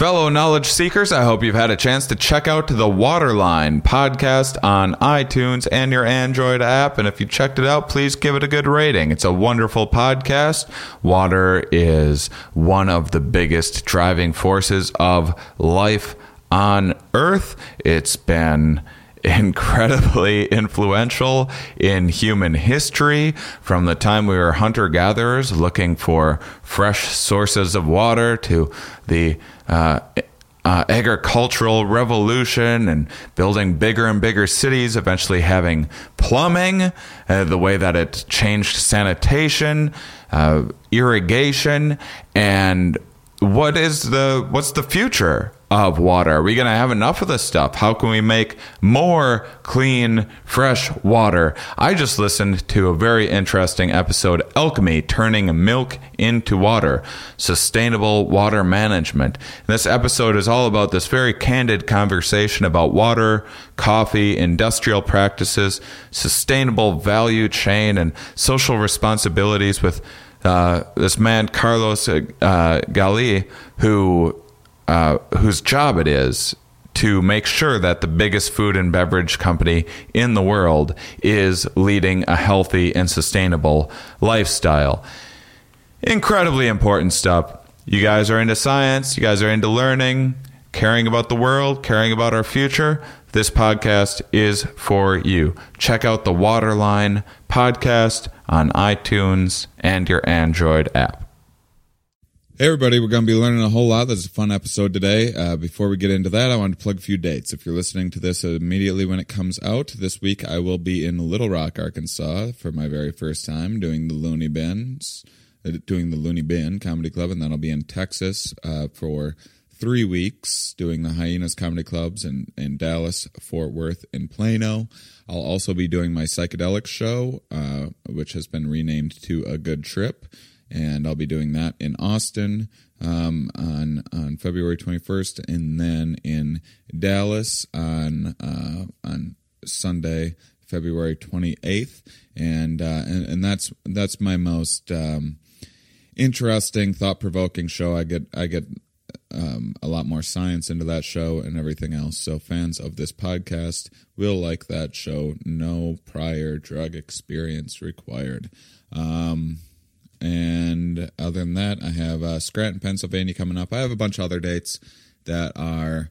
Fellow knowledge seekers, I hope you've had a chance to check out the Waterline podcast on iTunes and your Android app. And if you checked it out, please give it a good rating. It's a wonderful podcast. Water is one of the biggest driving forces of life on Earth. It's been incredibly influential in human history. From the time we were hunter gatherers looking for fresh sources of water to the uh, uh, agricultural revolution and building bigger and bigger cities, eventually having plumbing, uh, the way that it changed sanitation, uh, irrigation, and what is the what's the future of water? Are we going to have enough of this stuff? How can we make more clean, fresh water? I just listened to a very interesting episode, Alchemy Turning Milk into Water, Sustainable Water Management. this episode is all about this very candid conversation about water, coffee, industrial practices, sustainable value chain, and social responsibilities with uh, this man Carlos uh, Gali, who uh, whose job it is to make sure that the biggest food and beverage company in the world is leading a healthy and sustainable lifestyle. Incredibly important stuff. You guys are into science, you guys are into learning, caring about the world, caring about our future. This podcast is for you. Check out the Waterline podcast on iTunes and your Android app. Hey, everybody, we're going to be learning a whole lot. This is a fun episode today. Uh, before we get into that, I want to plug a few dates. If you're listening to this immediately when it comes out, this week I will be in Little Rock, Arkansas for my very first time doing the Loony Bins, uh, doing the Loony Bin Comedy Club, and then I'll be in Texas uh, for three weeks doing the Hyenas Comedy Clubs in, in Dallas, Fort Worth, and Plano. I'll also be doing my psychedelic show, uh, which has been renamed to A Good Trip. And I'll be doing that in Austin um, on on February 21st, and then in Dallas on uh, on Sunday, February 28th, and uh, and, and that's that's my most um, interesting, thought provoking show. I get I get um, a lot more science into that show and everything else. So fans of this podcast will like that show. No prior drug experience required. Um, and other than that, I have uh, Scranton, Pennsylvania coming up. I have a bunch of other dates that are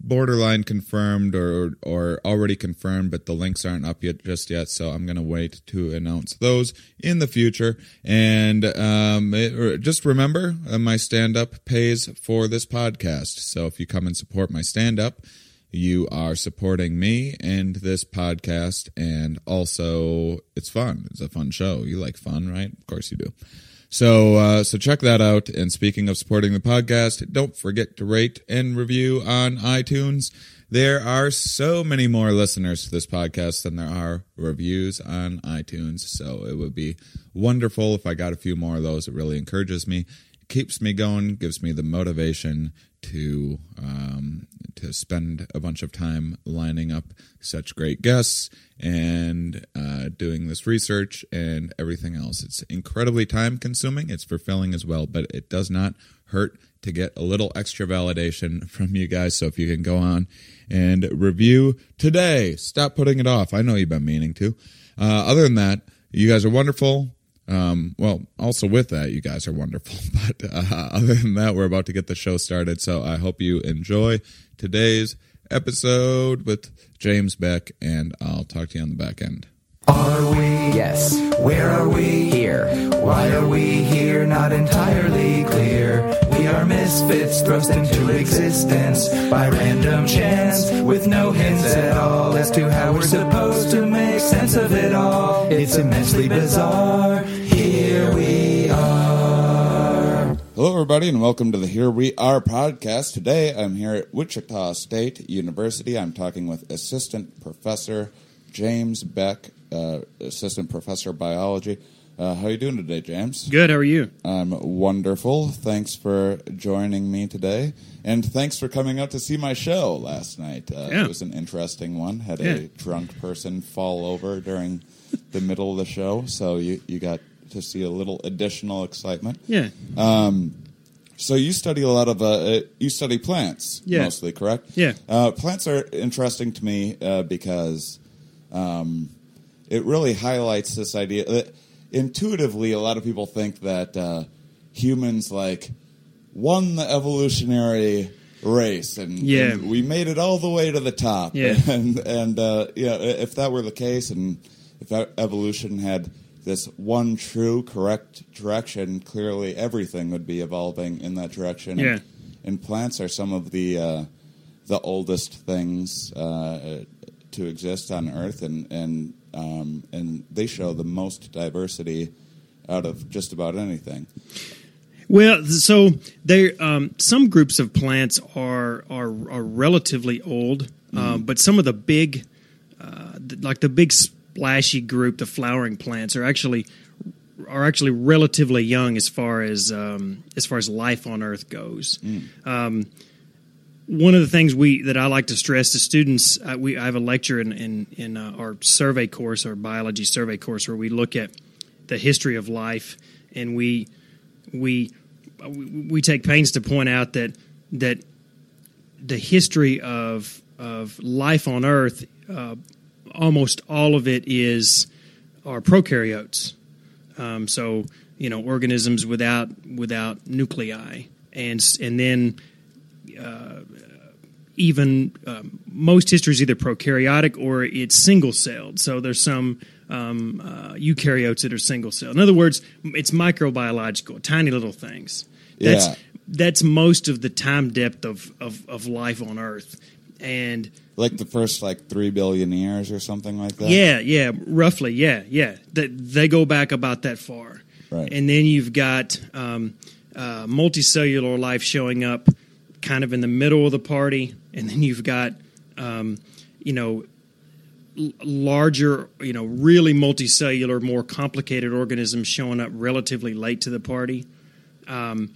borderline confirmed or or already confirmed, but the links aren't up yet just yet. So I'm gonna wait to announce those in the future. And um, it, just remember, uh, my stand up pays for this podcast. So if you come and support my stand up, you are supporting me and this podcast, and also it's fun. It's a fun show. You like fun, right? Of course you do. So, uh, so check that out. And speaking of supporting the podcast, don't forget to rate and review on iTunes. There are so many more listeners to this podcast than there are reviews on iTunes. So it would be wonderful if I got a few more of those. It really encourages me, keeps me going, gives me the motivation to um, to spend a bunch of time lining up such great guests and uh, doing this research and everything else. It's incredibly time consuming. It's fulfilling as well, but it does not hurt to get a little extra validation from you guys. So if you can go on and review today, stop putting it off. I know you've been meaning to. Uh, other than that, you guys are wonderful. Um, well, also with that, you guys are wonderful. But uh, other than that, we're about to get the show started. So I hope you enjoy today's episode with James Beck, and I'll talk to you on the back end. Are we? Yes. Where are we? Here. Why are we here? Not entirely clear. We are misfits thrust into existence by random chance with no hints at all as to how we're supposed to make sense of it all. It's immensely bizarre. Here we are. Hello, everybody, and welcome to the Here We Are podcast. Today, I'm here at Wichita State University. I'm talking with Assistant Professor James Beck, uh, Assistant Professor of Biology. Uh, how are you doing today, James? Good. How are you? I'm wonderful. Thanks for joining me today, and thanks for coming out to see my show last night. Uh, Yeah. It was an interesting one. Had Yeah. a drunk person fall over during the middle of the show, so you you got to see a little additional excitement. Yeah. Um, So you study a lot of uh, uh, you study plants Yeah. mostly, correct? Yeah. Uh, plants are interesting to me uh, because um, it really highlights this idea. That intuitively, a lot of people think that uh, humans like won the evolutionary race and, Yeah. and we made it all the way to the top. Yeah. And and uh, yeah, if that were the case, and if evolution had this one true correct direction, clearly everything would be evolving in that direction. Yeah. And plants are some of the uh, the oldest things uh, to exist on Earth, and and um, and they show the most diversity out of just about anything. Well, so there, um, some groups of plants are are, are relatively old, um, but some of the big, uh, like the big splashy group, the flowering plants, are actually are actually relatively young as far as um, as far as life on Earth goes. Um, one of the things we that I like to stress to students, uh, we I have a lecture in in, in uh, our survey course, our biology survey course, where we look at the history of life, and we we we we take pains to point out that that the history of of life on Earth, uh, almost all of it is are prokaryotes. Um, so you know organisms without without nuclei, and and then uh, even um, most history is either prokaryotic or it's single celled. So there's some um, uh, eukaryotes that are single celled. In other words, it's microbiological, tiny little things. That's Yeah. that's most of the time depth of, of, of life on Earth. And Like the first like three billion years or something like that. yeah, yeah, roughly, yeah, yeah. That they go back about that far, Right. And then you've got um, uh, multicellular life showing up, kind of in the middle of the party, and then you've got, um, you know, larger, you know, really multicellular, more complicated organisms showing up relatively late to the party, um,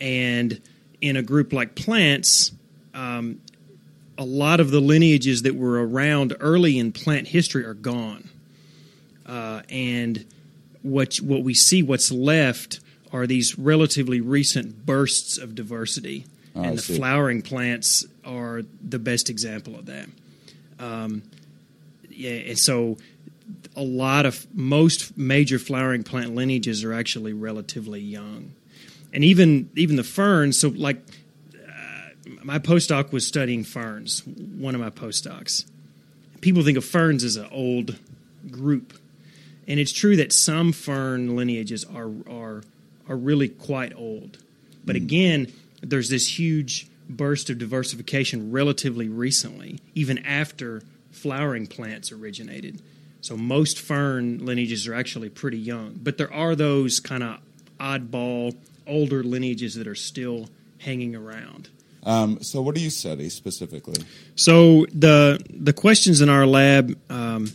and in a group like plants, um, a lot of the lineages that were around early in plant history are gone, uh, and what what we see what's left are these relatively recent bursts of diversity, Oh, I and the see. flowering plants are the best example of that. Um, yeah, and so a lot of most major flowering plant lineages are actually relatively young, and even even the ferns. So like my postdoc was studying ferns. One of my postdocs. People think of ferns as an old group, and it's true that some fern lineages are are are really quite old. But again, there's this huge burst of diversification relatively recently, even after flowering plants originated. So most fern lineages are actually pretty young, but there are those kind of oddball older lineages that are still hanging around. Um, so what do you study specifically? So the the questions in our lab um,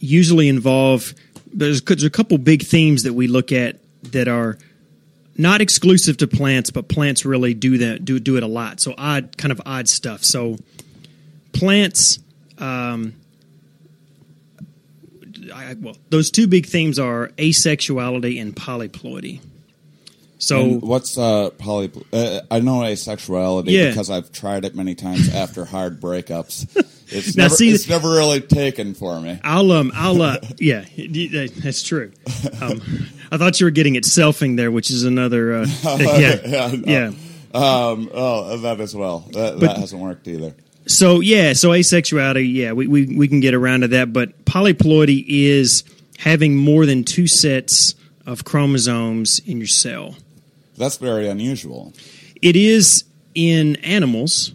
usually involve there's, there's a couple big themes that we look at that are not exclusive to plants, but plants really do that do do it a lot. So odd kind of odd stuff. So plants. Um, I, well, those two big themes are asexuality and polyploidy. So And what's uh, poly? Uh, I know asexuality Yeah. because I've tried it many times after hard breakups. It's Now, never, see- it's never really taken for me. I'll um I'll uh yeah that's true. Um, I thought you were getting at selfing there, which is another uh, yeah Yeah, no. yeah. Um, oh, that as well. That, that hasn't worked either. So yeah, so asexuality, yeah, we, we we can get around to that, but polyploidy is having more than two sets of chromosomes in your cell. That's very unusual. It is in animals,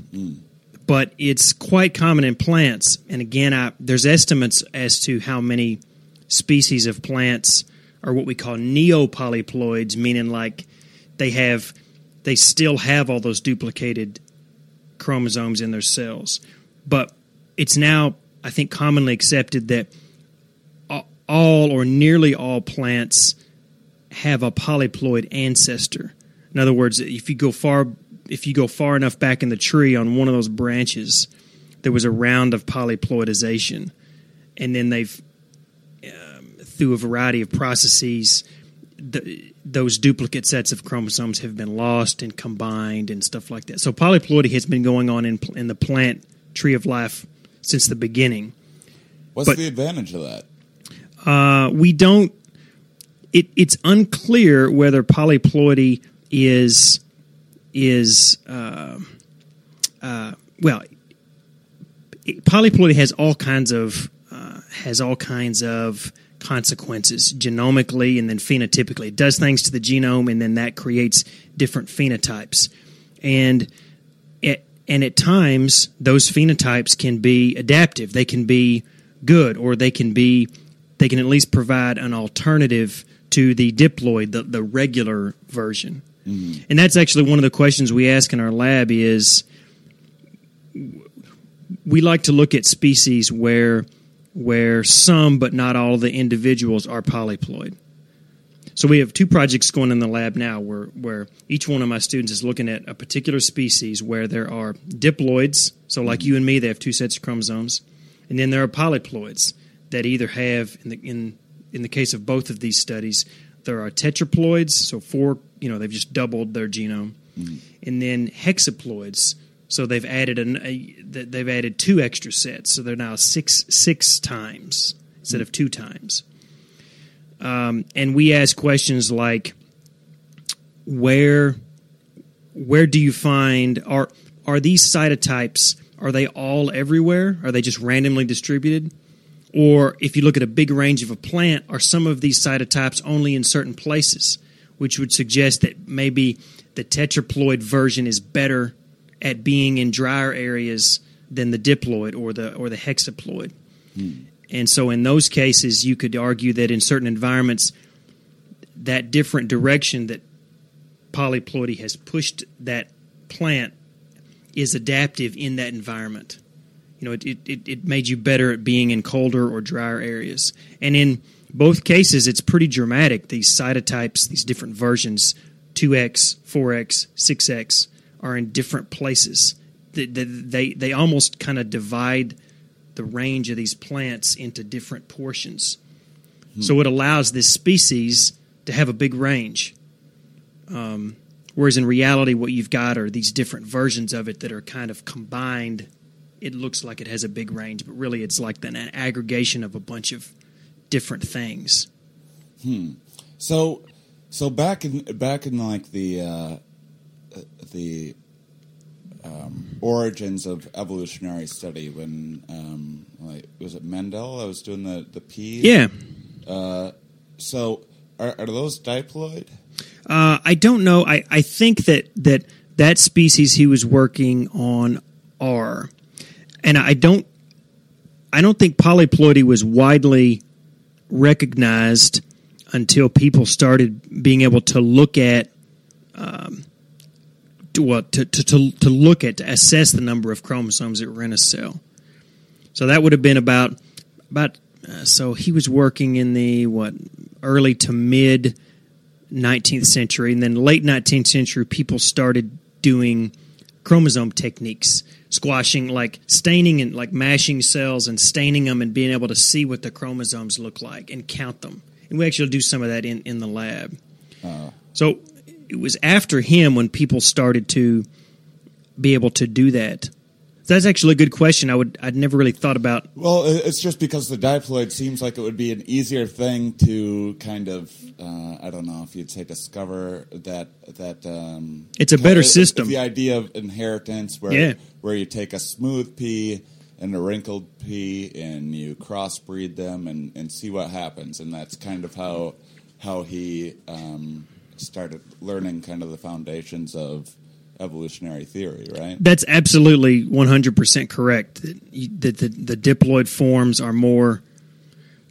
but it's quite common in plants. And again, I, there's estimates as to how many species of plants are what we call neopolyploids, meaning like they have they still have all those duplicated chromosomes in their cells. But it's now, I think, commonly accepted that all or nearly all plants have a polyploid ancestor. In other words, if you go far if you go far enough back in the tree on one of those branches, there was a round of polyploidization, and then they've um, through a variety of processes the, those duplicate sets of chromosomes have been lost and combined and stuff like that. So polyploidy has been going on in in the plant tree of life since the beginning. What's But- the advantage of that? Uh, we don't. It, it's unclear whether polyploidy is is uh, uh, well. it- Polyploidy has all kinds of uh, has all kinds of consequences genomically and then phenotypically. It does things to the genome, and then that creates different phenotypes. And at, and at times those phenotypes can be adaptive. They can be good, or they can be they can at least provide an alternative to the diploid, the, the regular version. Mm-hmm. And that's actually one of the questions we ask in our lab is we like to look at species where where some but not all the individuals are polyploid. So we have two projects going in the lab now where where each one of my students is looking at a particular species where there are diploids, so like you and me they have two sets of chromosomes, and then there are polyploids that either have in the in in the case of both of these studies there are tetraploids, so four, you know, they've just doubled their genome. And then hexaploids, so they've added an, a, they've added two extra sets, so they're now six six times instead of two times. Um, and we ask questions like, where where do you find are are these cytotypes are they all everywhere? Are they just randomly distributed? Or if you look at a big range of a plant, are some of these cytotypes only in certain places, which would suggest that maybe the tetraploid version is better at being in drier areas than the diploid or the or the hexaploid. Hmm. And so in those cases, you could argue that in certain environments, that different direction that polyploidy has pushed that plant is adaptive in that environment. You know, it, it, it- made you better at being in colder or drier areas. And in both cases, it's pretty dramatic. These cytotypes, these different versions, 2x, 4x, 6x, are in different places. They, they, they, almost kind of divide the range of these plants into different portions. So it allows this species to have a big range. Um, whereas in reality, what you've got are these different versions of it that are kind of combined. It looks like it has a big range, but really it's like an aggregation of a bunch of different things. Hmm. So, so back in back in like the uh, the um, origins of evolutionary study, when um, like was it Mendel? I was doing the the pea. Yeah. So, are, are those diploid? Uh, I don't know. I, I think that, that that species he was working on are, and I don't, I don't think polyploidy was widely recognized until people started being able to look at, um, to, well, to, to, to, to look at to assess the number of chromosomes that were in a cell. So that would have been about about. Uh, so he was working in the what early to mid 19th century, and then late 19th century, people started doing chromosome techniques, squashing, like staining and like mashing cells and staining them and being able to see what the chromosomes look like and count them. And we actually do some of that in, in the lab. So it was after him when people started to be able to do that. That's actually a good question. I would I'd never really thought about. Well, it's just because the diploid seems like it would be an easier thing to kind of, uh, I don't know if you'd say discover that that. Um, It's a better it's system. The idea of inheritance, where Yeah. where you take a smooth pea and a wrinkled pea and you crossbreed them and, and see what happens, and that's kind of how how he um, started learning kind of the foundations of evolutionary theory, right? That's absolutely 100% correct. That, the, the diploid forms are more,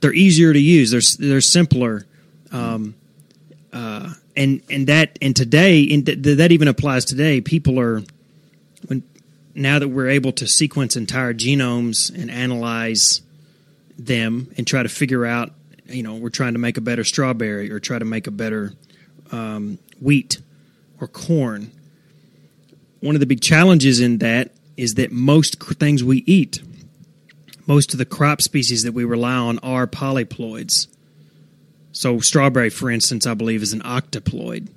they're easier to use. They're they're simpler, um, uh, and and that and today and th- that even applies today. People are when now that we're able to sequence entire genomes and analyze them and try to figure out, you know, we're trying to make a better strawberry or try to make a better um, wheat or corn one of the big challenges in that is that most things we eat, most of the crop species that we rely on are polyploids. So strawberry, for instance, I believe is an octoploid.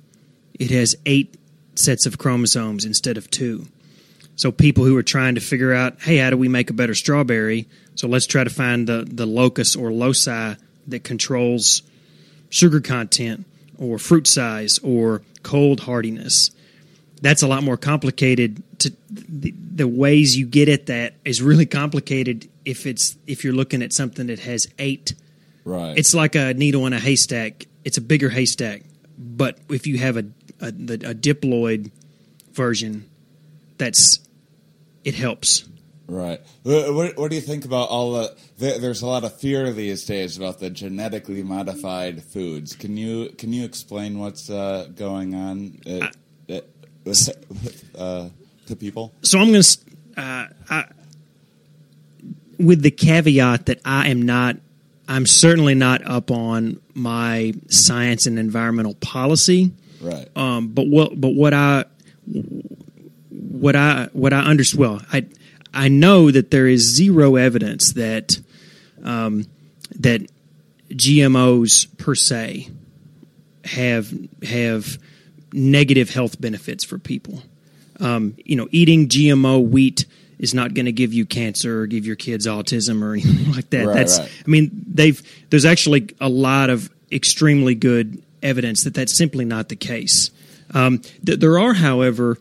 It has eight sets of chromosomes instead of two. So people who are trying to figure out, hey, how do we make a better strawberry? So let's try to find the, the locus or loci that controls sugar content or fruit size or cold hardiness. That's a lot more complicated. To the, the ways you get at that is really complicated if it's if you're looking at something that has eight. Right. It's like a needle in a haystack. It's a bigger haystack, but if you have a a, the, a diploid version, that's it helps. Right. What, what, do you think about all the, there, There's a lot of fear these days about the genetically modified foods. Can you can you explain what's uh, going on uh, uh, with, uh, to people? So I'm going to, uh, with the caveat that I am not, I'm certainly not up on my science and environmental policy. Right. Um, but what, but what I, what I, what I understand, well, I, I know that there is zero evidence that, um, that GMOs per se have have negative health benefits for people. Um, you know, eating GMO wheat is not going to give you cancer or give your kids autism or anything like that. Right, that's, right. I mean, they've there's actually a lot of extremely good evidence that that's simply not the case. Um, th- there are, however,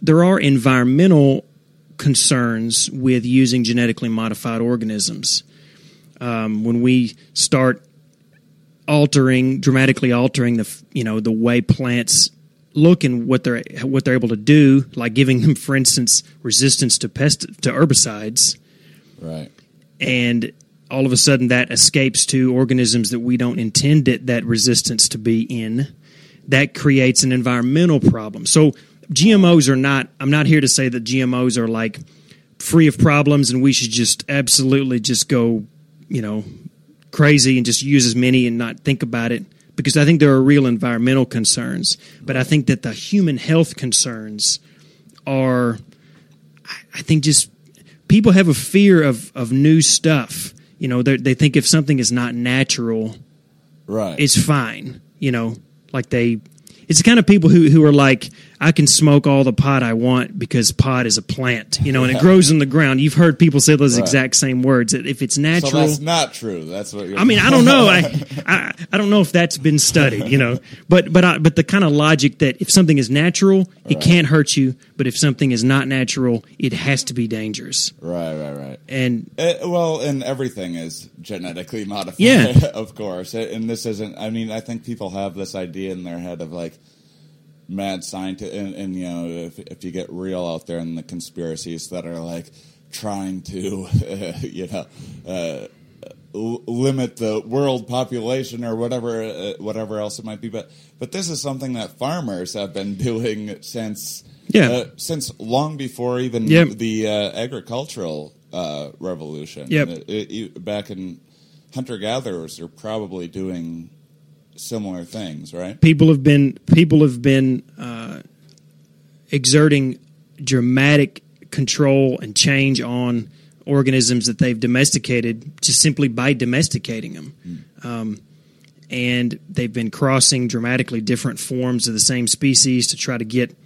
there are environmental concerns with using genetically modified organisms. Um, when we start altering, dramatically altering the you know the way plants look and what they're what they're able to do, like giving them, for instance, resistance to pest to herbicides, Right. and all of a sudden that escapes to organisms that we don't intend it that resistance to be in. That creates an environmental problem. So GMOs are not. I'm not here to say that GMOs are like free of problems and we should just absolutely just go, you know, crazy and just use as many and not think about it because I think there are real environmental concerns. But I think that the human health concerns are, I- think, just people have a fear of, of new stuff. You know, they they think if something is not natural, Right. it's fine. You know, like they, it's the kind of people who who are like, I can smoke all the pot I want because pot is a plant. You know, and it grows in the ground. You've heard people say those Right. exact same words. That if it's so natural, that's not true. That's what you're I mean, I don't know. I, I I don't know if that's been studied, you know. But but I, but the kind of logic that if something is natural, it can't hurt you, but if something is not natural, it has to be dangerous. Right, right, right. And Uh, well, and everything is genetically modified, Yeah. of course. And this isn't. I mean, I think people have this idea in their head of like mad scientist, and, and you know, if if you get real out there in the conspiracies that are like trying to, you know. Uh, l- limit the world population or whatever uh, whatever else it might be but but this is something that farmers have been doing since Yeah. uh, since long before even Yep. the uh, agricultural uh, revolution. Yep. It- it- you- back in hunter gatherers are probably doing similar things, right? people have been people have been uh, exerting dramatic control and change on organisms that they've domesticated just simply by domesticating them. Um, and they've been crossing dramatically different forms of the same species to try to get,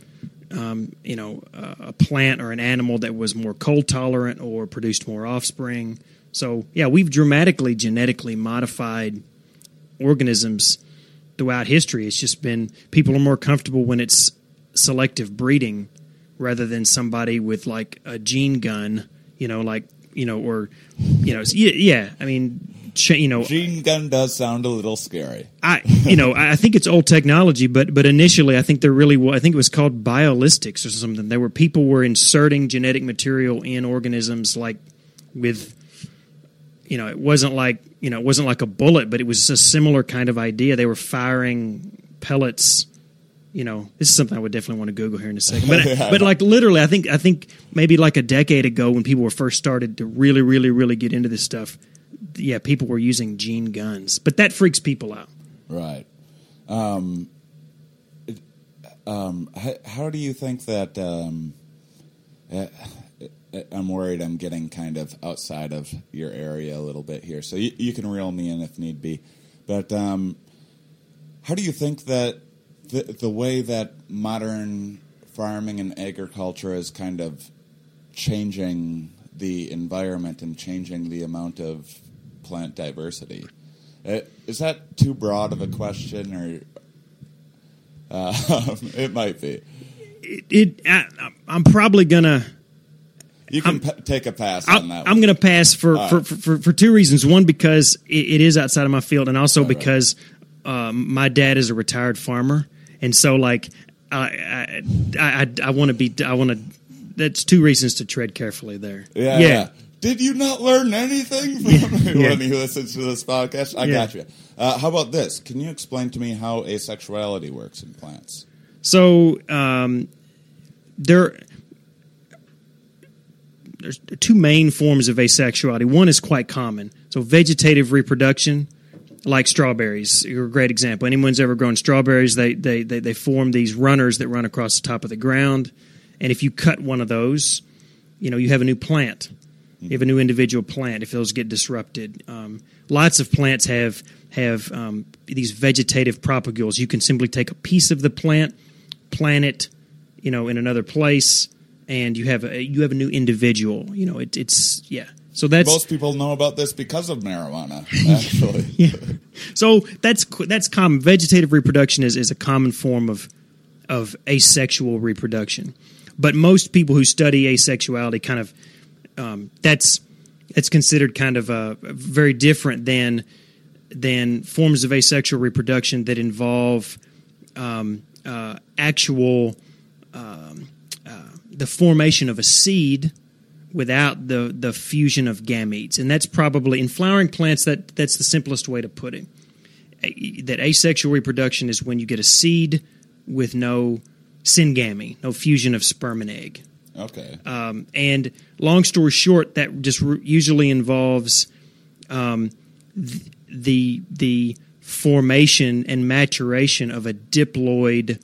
um, you know, a, a plant or an animal that was more cold tolerant or produced more offspring. So, yeah, we've dramatically genetically modified organisms throughout history. It's just been people are more comfortable when it's selective breeding rather than somebody with like a gene gun, you know, like you know, or you know, yeah, yeah. I mean, you know, Gene gun does sound a little scary. I you know I I think it's old technology, but but initially I think there really was, I think it was called biolistics or something. There were people were inserting genetic material in organisms like with you know it wasn't like you know it wasn't like a bullet, but it was a similar kind of idea. They were firing pellets. You know, this is something I would definitely want to Google here in a second. But Yeah. but like literally, I think I think maybe like a decade ago when people were first started to really really really get into this stuff. Yeah, people were using gene guns, but that freaks people out. Right. Um, it- um, how, how do you think that? Um, uh, I'm worried I'm getting kind of outside of your area a little bit here, so you, you can reel me in if need be. But um, how do you think that the the way that modern farming and agriculture is kind of changing the environment and changing the amount of plant diversity? Uh, Is that too broad of a question, or uh, it might be? It, it I, I'm probably gonna. You can pa- take a pass I, on that. I'm going to pass for, All for, for, for, for two reasons. One, because it, it is outside of my field, and also because um, my dad is a retired farmer, and so like I I I, I want to be I want to. That's two reasons to tread carefully there. Yeah, yeah. Did you not learn anything from Yeah. when you listened to this podcast? I Yeah. got you. Uh, how about this? Can you explain to me how asexuality works in plants? So um, there, there's two main forms of asexuality. One is quite common. So vegetative reproduction, like strawberries, you're a great example. Anyone's ever grown strawberries, they, they, they, they form these runners that run across the top of the ground. And if you cut one of those, you know, you have a new plant. You have a new individual plant if those get disrupted. Um, lots of plants have have um, these vegetative propagules. You can simply take a piece of the plant, plant it, you know, in another place, and you have a you have a new individual. You know, it, it's yeah. So that's Most people know about this because of marijuana, actually. yeah. So that's that's common. Vegetative reproduction is, is a common form of of asexual reproduction, but most people who study asexuality kind of um, that's that's considered kind of uh, very different than than forms of asexual reproduction that involve um, uh, actual uh, the formation of a seed without the the fusion of gametes, and that's probably in flowering plants. That that's the simplest way to put it. A- That asexual reproduction is when you get a seed with no syngamy, no fusion of sperm and egg. Okay. Um, and long story short, that just r- usually involves um, th- the the formation and maturation of a diploid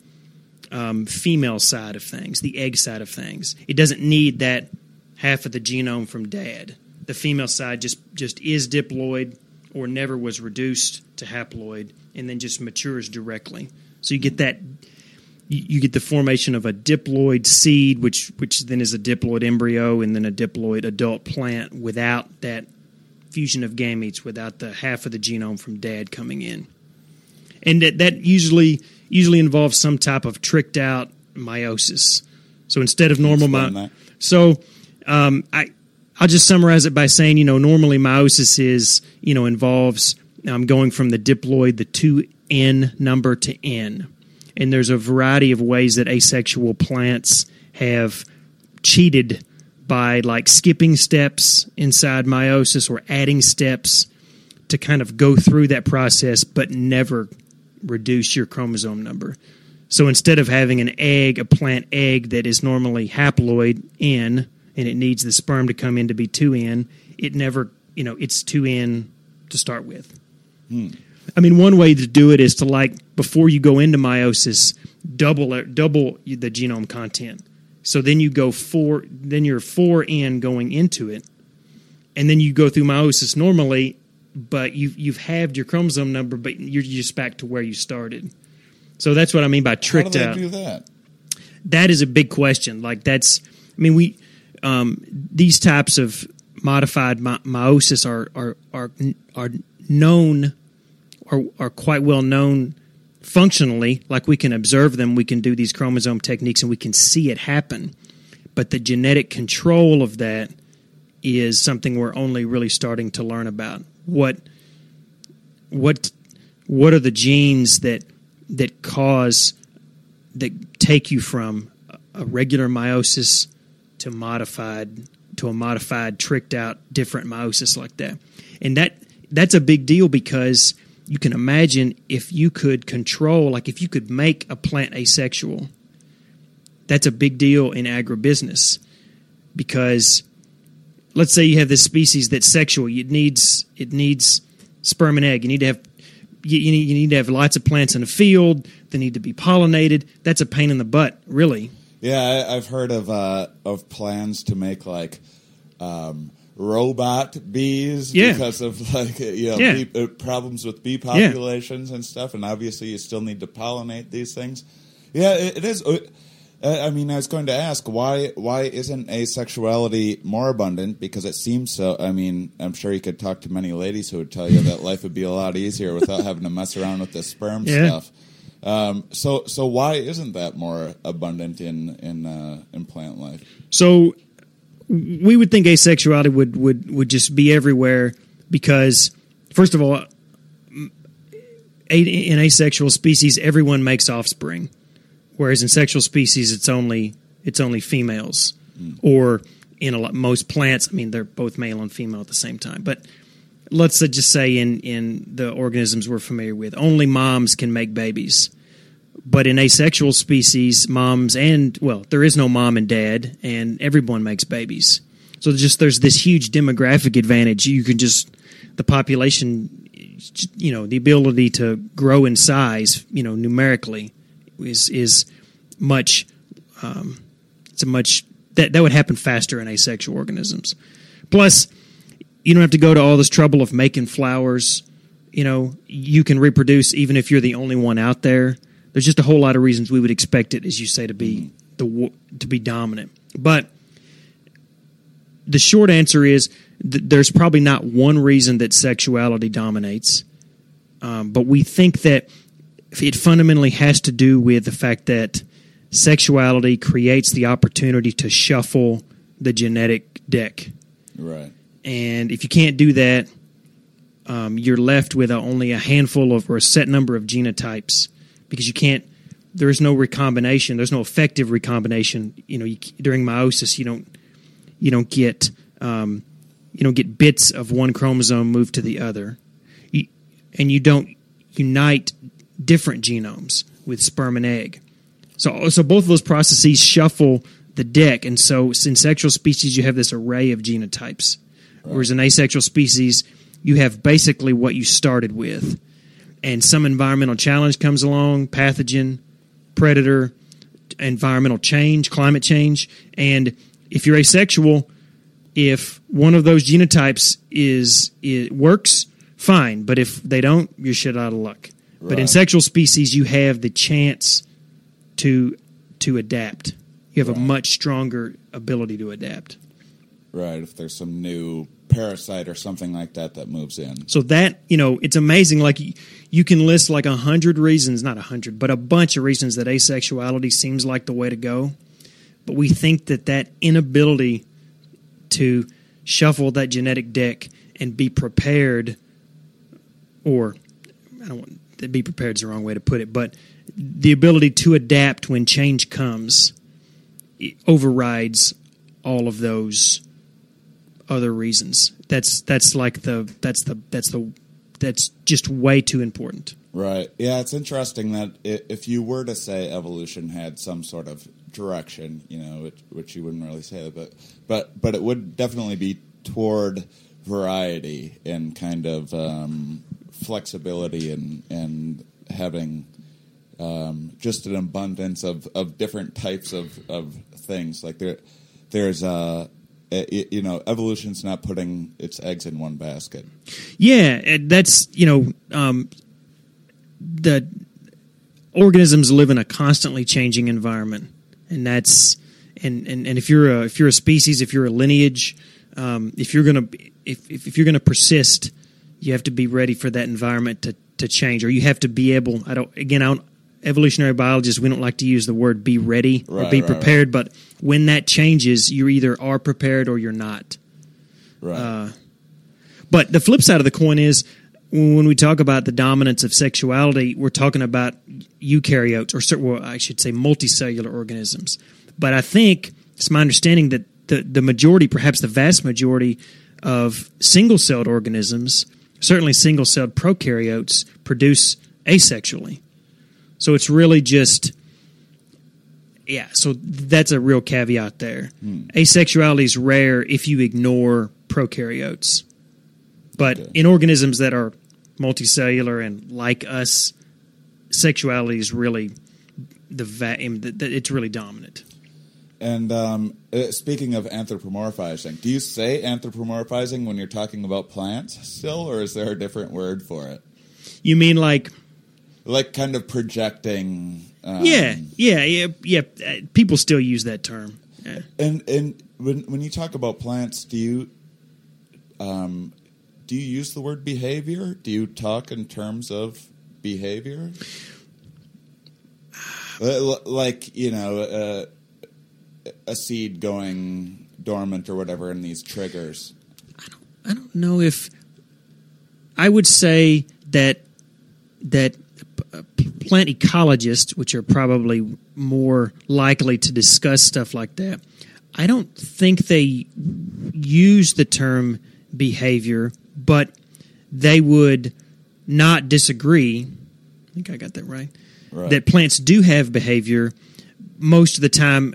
um, female side of things, the egg side of things. It doesn't need that half of the genome from dad. The female side just just is diploid or never was reduced to haploid, and then just matures directly. So you get that you, get the formation of a diploid seed, which which then is a diploid embryo, and then a diploid adult plant without that fusion of gametes, without the half of the genome from dad coming in, and that that usually usually involves some type of tricked out meiosis. So instead of normal, that. so um, I I'll just summarize it by saying you know normally meiosis is you know involves um, going from the diploid the two n number to n, and there's a variety of ways that asexual plants have cheated by like skipping steps inside meiosis or adding steps to kind of go through that process but never reduce your chromosome number. So instead of having an egg, a plant egg that is normally haploid N and it needs the sperm to come in to be 2N, it never, you know, it's 2N to start with. Hmm. I mean, one way to do it is to like before you go into meiosis, double double the genome content. So then you go four, then you're four N going into it, and then you go through meiosis normally, but you've you've halved your chromosome number, but you're just back to where you started. So that's what I mean by How do tricked they out do that? that is a big question. Like that's, I mean, we um, these types of modified my- meiosis are are are are known, are are quite well known functionally. Like we can observe them, we can do these chromosome techniques, and we can see it happen. But the genetic control of that is something we're only really starting to learn about. What what what are the genes that that cause that take you from a regular meiosis to modified to a modified tricked out different meiosis like that? And that that's a big deal because you can imagine if you could control like if you could make a plant asexual that's a big deal in agribusiness because let's say you have this species that's sexual it needs it needs sperm and egg you need to have you, you, need, you need to have lots of plants in a field they need to be pollinated that's a pain in the butt really Yeah, I, I've heard of uh, of plans to make like um, robot bees Yeah. because of like you know Yeah. bee, uh, problems with bee populations and stuff, and obviously you still need to pollinate these things. Yeah, it, it is. I mean, I was going to ask why why isn't asexuality more abundant? Because it seems so. I mean, I'm sure you could talk to many ladies who would tell you that life would be a lot easier without having to mess around with the sperm Yeah. stuff. Um, so so why isn't that more abundant in in uh, in plant life? So we would think asexuality would would would just be everywhere because first of all in asexual species everyone makes offspring whereas in sexual species it's only it's only females hmm. or in a lot, most plants I mean they're both male and female at the same time but let's just say in in the organisms we're familiar with only moms can make babies but in asexual species, moms and well, there is no mom and dad, and everyone makes babies. So just there's this huge demographic advantage. You can just the population, you know, the ability to grow in size, you know, numerically is is much. Um, it's a much that that would happen faster in asexual organisms. Plus, you don't have to go to all this trouble of making flowers. You know, you can reproduce even if you're the only one out there. There's just a whole lot of reasons we would expect it, as you say, to be the to be dominant. But the short answer is th- there's probably not one reason that sexuality dominates, um, but we think that it fundamentally has to do with the fact that sexuality creates the opportunity to shuffle the genetic deck. Right. And if you can't do that, um, you're left with a, only a handful of or a set number of genotypes because you can't. There is no recombination. There's no effective recombination. You know, you, during meiosis, you don't you don't get um, you don't get bits of one chromosome moved to the other, you, and you don't unite different genomes with sperm and egg. So, so both of those processes shuffle the deck, and so in sexual species you have this array of genotypes, whereas in asexual species you have basically what you started with, and some environmental challenge comes along, pathogen, predator, environmental change, climate change, and if you're asexual, if one of those genotypes is it works, fine, but if they don't, you're shit out of luck. But in sexual species, you have the chance to to adapt. You have a much stronger ability to adapt. Right. If there's some new parasite or something like that that moves in. So that you know, it's amazing. Like you, can list like a hundred reasons, not a hundred, but a bunch of reasons that asexuality seems like the way to go. But we think that that inability to shuffle that genetic deck and be prepared, or I don't want be prepared is the wrong way to put it, but the ability to adapt when change comes overrides all of those other reasons. That's that's like the that's the that's the that's just way too important. Right. Yeah, it's interesting that if you were to say evolution had some sort of direction, you know, which, which you wouldn't really say that, but but but it would definitely be toward variety and kind of um, flexibility and and having um, just an abundance of, of different types of, of things. Like there, there's uh, it, you know, evolution's not putting its eggs in one basket. Yeah, that's you know um, the organisms live in a constantly changing environment, and that's and and, and if you're a if you're a species, if you're a lineage, um, if you're gonna if, if if you're gonna persist, you have to be ready for that environment to to change, or you have to be able. I don't again. I don't, evolutionary biologists we don't like to use the word be ready or be right, right. prepared, but when that changes, you either are prepared or you're not. Right. Uh, but the flip side of the coin is when we talk about the dominance of sexuality, we're talking about eukaryotes, or well, I should say multicellular organisms. But I think it's my understanding that the, the majority, perhaps the vast majority of single celled organisms, certainly single celled prokaryotes, produce asexually. So it's really just. Yeah, so that's a real caveat there. Hmm. Asexuality is rare if you ignore prokaryotes. But Okay. in organisms that are multicellular and like us, sexuality is really the, va- it's really dominant. And um, uh, speaking of anthropomorphizing, do you say anthropomorphizing when you're talking about plants still, or is there a different word for it? You mean like Like kind of projecting. Um, yeah, yeah, yeah, yeah. uh, People still use that term. Yeah. And and when when you talk about plants, do you um, do you use the word behavior? Do you talk in terms of behavior? Uh, Like you know, uh, a seed going dormant or whatever, and these triggers. I don't know if I would say that that uh, plant ecologists, which are probably more likely to discuss stuff like that, I don't think they use the term behavior, but they would not disagree. I think I got that right. Right. That plants do have behavior. Most of the time,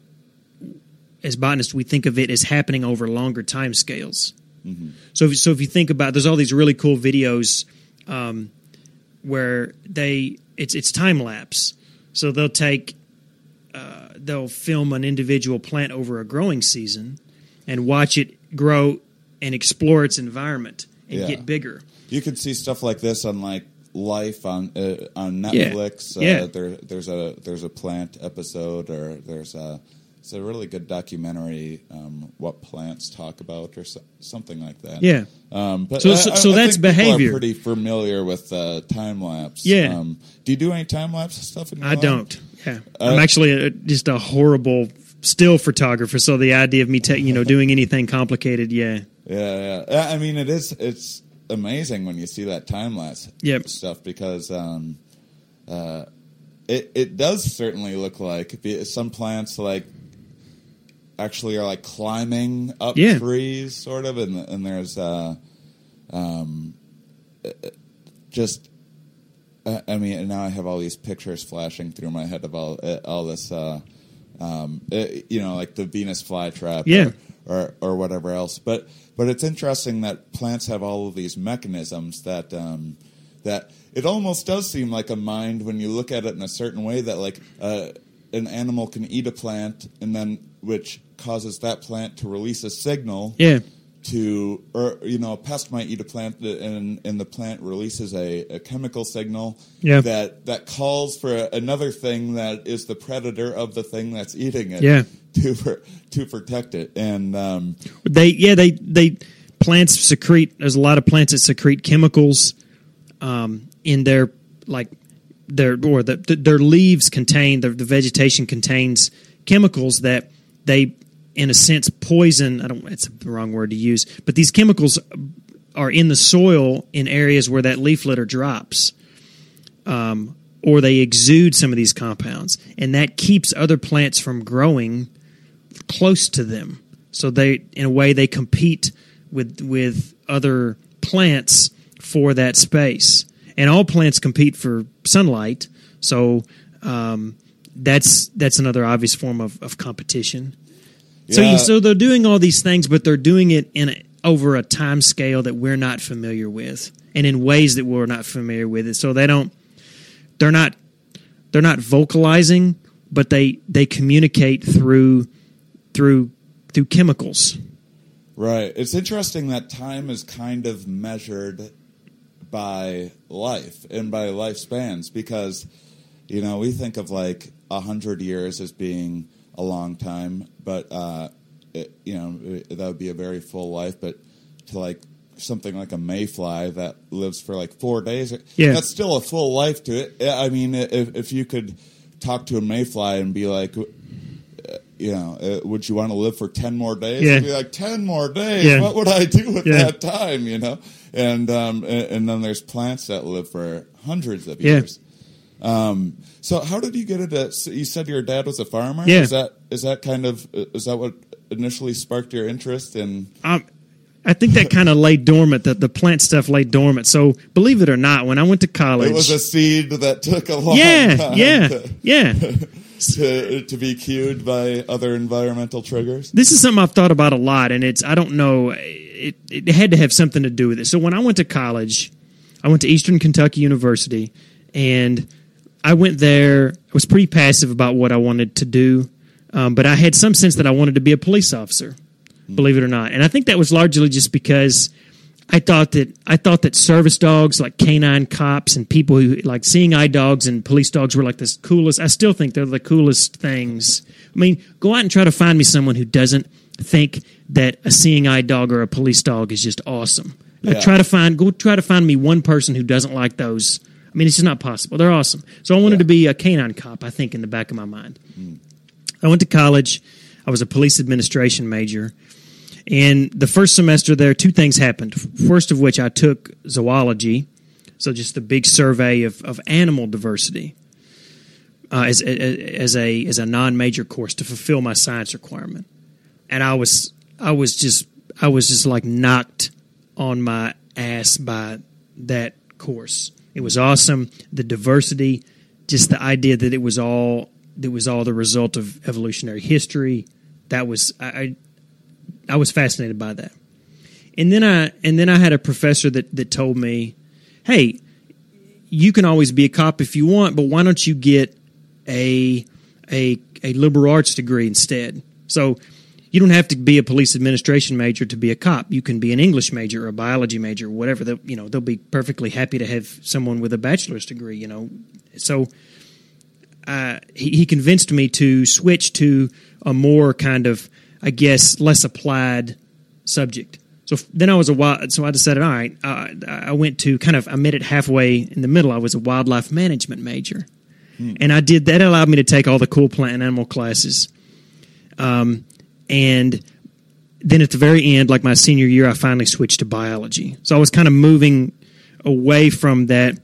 as botanists, we think of it as happening over longer time scales. So, if, so if you think about, there's all these really cool videos um, where they it's it's time lapse. So they'll take uh, they'll film an individual plant over a growing season and watch it grow and explore its environment and Yeah. get bigger. You can see stuff like this on like Life on uh, on Yeah. Netflix. Uh, Yeah. There, there's a there's a plant episode, or there's a it's a really good documentary. Um, what plants talk about, or so, something like that. Yeah. Um, but So- I- so- I- so I that's behavior. Pretty familiar with uh, time lapse. Yeah. Um, do you do any time lapse stuff I life? don't. Yeah, Uh, I'm actually a, just a horrible still photographer. So the idea of me, ta- you know, doing anything complicated, yeah, Yeah, yeah. I mean, it is. It's amazing when you see that time lapse Yep. stuff because um, uh, it it does certainly look like some plants like actually are like climbing up Yeah. trees, sort of, and and there's uh, um, uh, just. uh, I mean, and now I have all these pictures flashing through my head of all uh, all this, uh, um, uh, you know, like the Venus flytrap, Yeah. or, or or whatever else. But but it's interesting that plants have all of these mechanisms that um, that it almost does seem like a mind when you look at it in a certain way that like uh, an animal can eat a plant and then which causes that plant to release a signal yeah, to or you know a pest might eat a plant and and the plant releases a, a chemical signal Yeah. that that calls for another thing that is the predator of the thing that's eating it Yeah. to to protect it and um, they yeah they they plants secrete. There's a lot of plants that secrete chemicals um, in their like their or the, the, their leaves contain the, the vegetation contains chemicals that they in a sense poison. I don't. It's the wrong word to use, but these chemicals are in the soil in areas where that leaf litter drops. Um, or they exude some of these compounds, and that keeps other plants from growing close to them. So they, in a way, they compete with with other plants for that space, and all plants compete for sunlight. So um, that's that's another obvious form of, of competition. So Yeah. so they're doing all these things, but they're doing it in a, over a time scale that we're not familiar with, and in ways that we're not familiar with. It so they don't they're not they're not vocalizing, but they they communicate through through through chemicals. Right. It's interesting that time is kind of measured by life and by lifespans because, you know, we think of like a hundred years as being a long time, but uh, it, you know it, that would be a very full life. But to like something like a mayfly that lives for like four days, Yeah. that's still a full life to it. I mean, if if you could talk to a mayfly and be like, you know, uh, would you want to live for 10 more days? Yeah. It'd be like, 10 more days? Yeah. What would I do with Yeah. that time, you know? And, um, and, and then there's plants that live for hundreds of years. Um, so how did you get into, you said your dad was a farmer? Yeah. Is that, is that kind of, is that what initially sparked your interest in, Um, I think that kind of lay dormant. That the plant stuff lay dormant. So believe it or not, when I went to college, it was a seed that took a long yeah, time yeah, to, yeah. to, to be cued by other environmental triggers? this is something I've thought about a lot, and it's I don't know. It it had to have something to do with it. So when I went to college, I went to Eastern Kentucky University, and I went there. I was pretty passive about what I wanted to do. Um, but I had some sense that I wanted to be a police officer, believe it or not. And I think that was largely just because I thought that I thought that service dogs, like canine cops and people who like seeing eye dogs and police dogs, were like the coolest. I still think they're the coolest things. I mean, go out and try to find me someone who doesn't think that a seeing eye dog or a police dog is just awesome. Yeah. I try to find go try to find me one person who doesn't like those. I mean, it's just not possible. They're awesome. So I wanted to be a canine cop. I think in the back of my mind. I went to college. I was a police administration major. And the first semester there, two things happened. First of which, I took zoology, so just the big survey of, of animal diversity uh, as, as a as a non major course to fulfill my science requirement. And I was I was just I was just like knocked on my ass by that course. It was awesome. The diversity, just the idea that it was all that was all the result of evolutionary history. That was I, I I was fascinated by that. And then I and then I had a professor that that told me, "Hey, you can always be a cop if you want, but why don't you get a a a liberal arts degree instead?" So you don't have to be a police administration major to be a cop. You can be an English major or a biology major, or whatever. They'll, you know, they'll be perfectly happy to have someone with a bachelor's degree. You know, so uh, he, he convinced me to switch to a more kind of, I guess, less applied subject. So then I was a wild, so I decided, all right, uh, I went to kind of, I met it halfway in the middle. I was a wildlife management major. And I did, that allowed me to take all the cool plant and animal classes. Um, and then at the very end, like my senior year, I finally switched to biology. So I was kind of moving away from that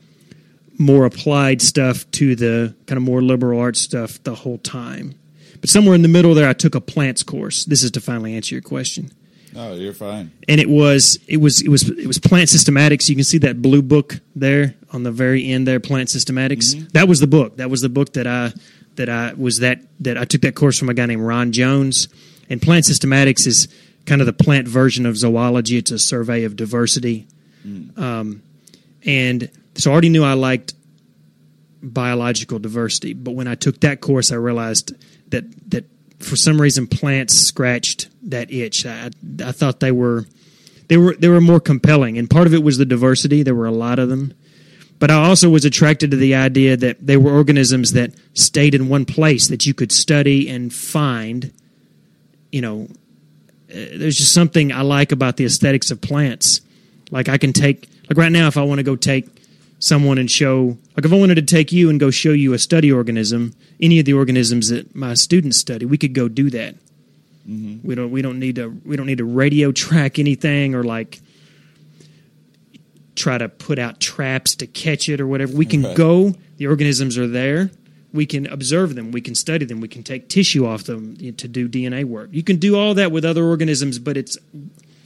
more applied stuff to the kind of more liberal arts stuff the whole time. But somewhere in the middle there, I took a plants course. This is to finally answer your question, Oh, you're fine. and it was it was it was it was plant systematics. You can see that blue book there on the very end there, plant systematics. Mm-hmm. That was the book. That was the book that I that I was that that I took that course from a guy named Ron Jones. And plant systematics is kind of the plant version of zoology. It's a survey of diversity. Um, and so I already knew I liked biological diversity, but when I took that course, I realized that that for some reason plants scratched that itch. I, I thought they were they were they were more compelling, and part of it was the diversity. There were a lot of them, but I also was attracted to the idea that they were organisms that stayed in one place that you could study and find. You know, uh, there's just something I like about the aesthetics of plants. Like I can take like right now, if I want to go take someone and show like if I wanted to take you and go show you a study organism, any of the organisms that my students study, we could go do that. We don't we don't need to we don't need to radio track anything or like try to put out traps to catch it or whatever. We can Right. go, the organisms are there. We can observe them, we can study them, we can take tissue off them to do DNA work. You can do all that with other organisms, but it's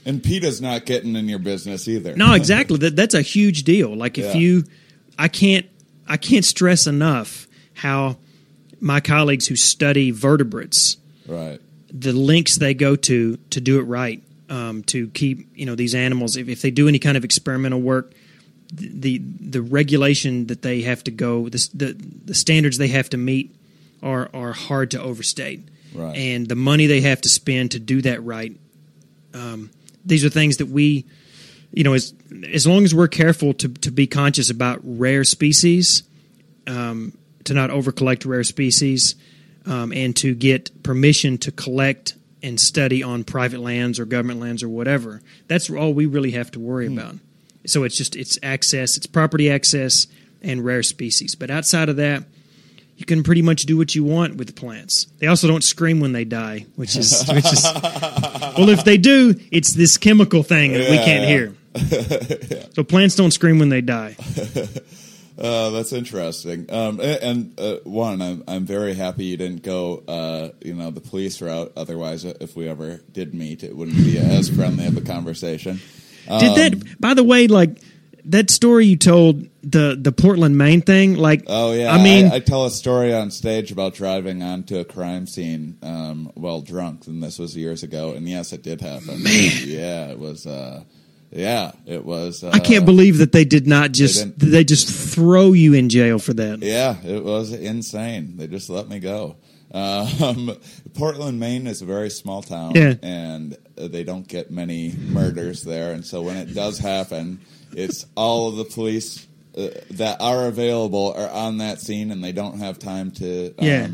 And PETA's not getting in your business either. no, exactly. That that's a huge deal. Like if Yeah. you, I can't, I can't stress enough how my colleagues who study vertebrates, right. the links they go to to do it right, um, to keep you know these animals. If, if they do any kind of experimental work, the the regulation that they have to go, the the, the standards they have to meet are are hard to overstate, Right. and the money they have to spend to do that right. Um, these are things that we you know, as as long as we're careful to to be conscious about rare species, um, to not over collect rare species, um, and to get permission to collect and study on private lands or government lands or whatever. That's all we really have to worry about. So it's just it's access, it's property access and rare species. But outside of that, you can pretty much do what you want with plants. They also don't scream when they die, which is which is well, if they do, it's this chemical thing that we can't yeah. hear. So plants don't scream when they die. Uh, that's interesting. Um, and uh, one, I'm I'm very happy you didn't go, uh, you know, the police route. Otherwise, if we ever did meet, it wouldn't be as friendly of a conversation. Did Um, that? By the way, like that story you told the the Portland, Maine thing. Like, Oh yeah, I mean, I, tell a story on stage about driving onto a crime scene um, while drunk, and this was years ago. And yes, it did happen. Man. yeah, it was. Uh, yeah, it was. Uh, I can't believe that they did not just didn't- they, just throw you in jail for that. Yeah, it was insane. They just let me go. Um, Portland, Maine is a very small town, Yeah. and they don't get many murders there. And so when it does happen, it's all of the police uh, that are available are on that scene, and they don't have time to um, Yeah.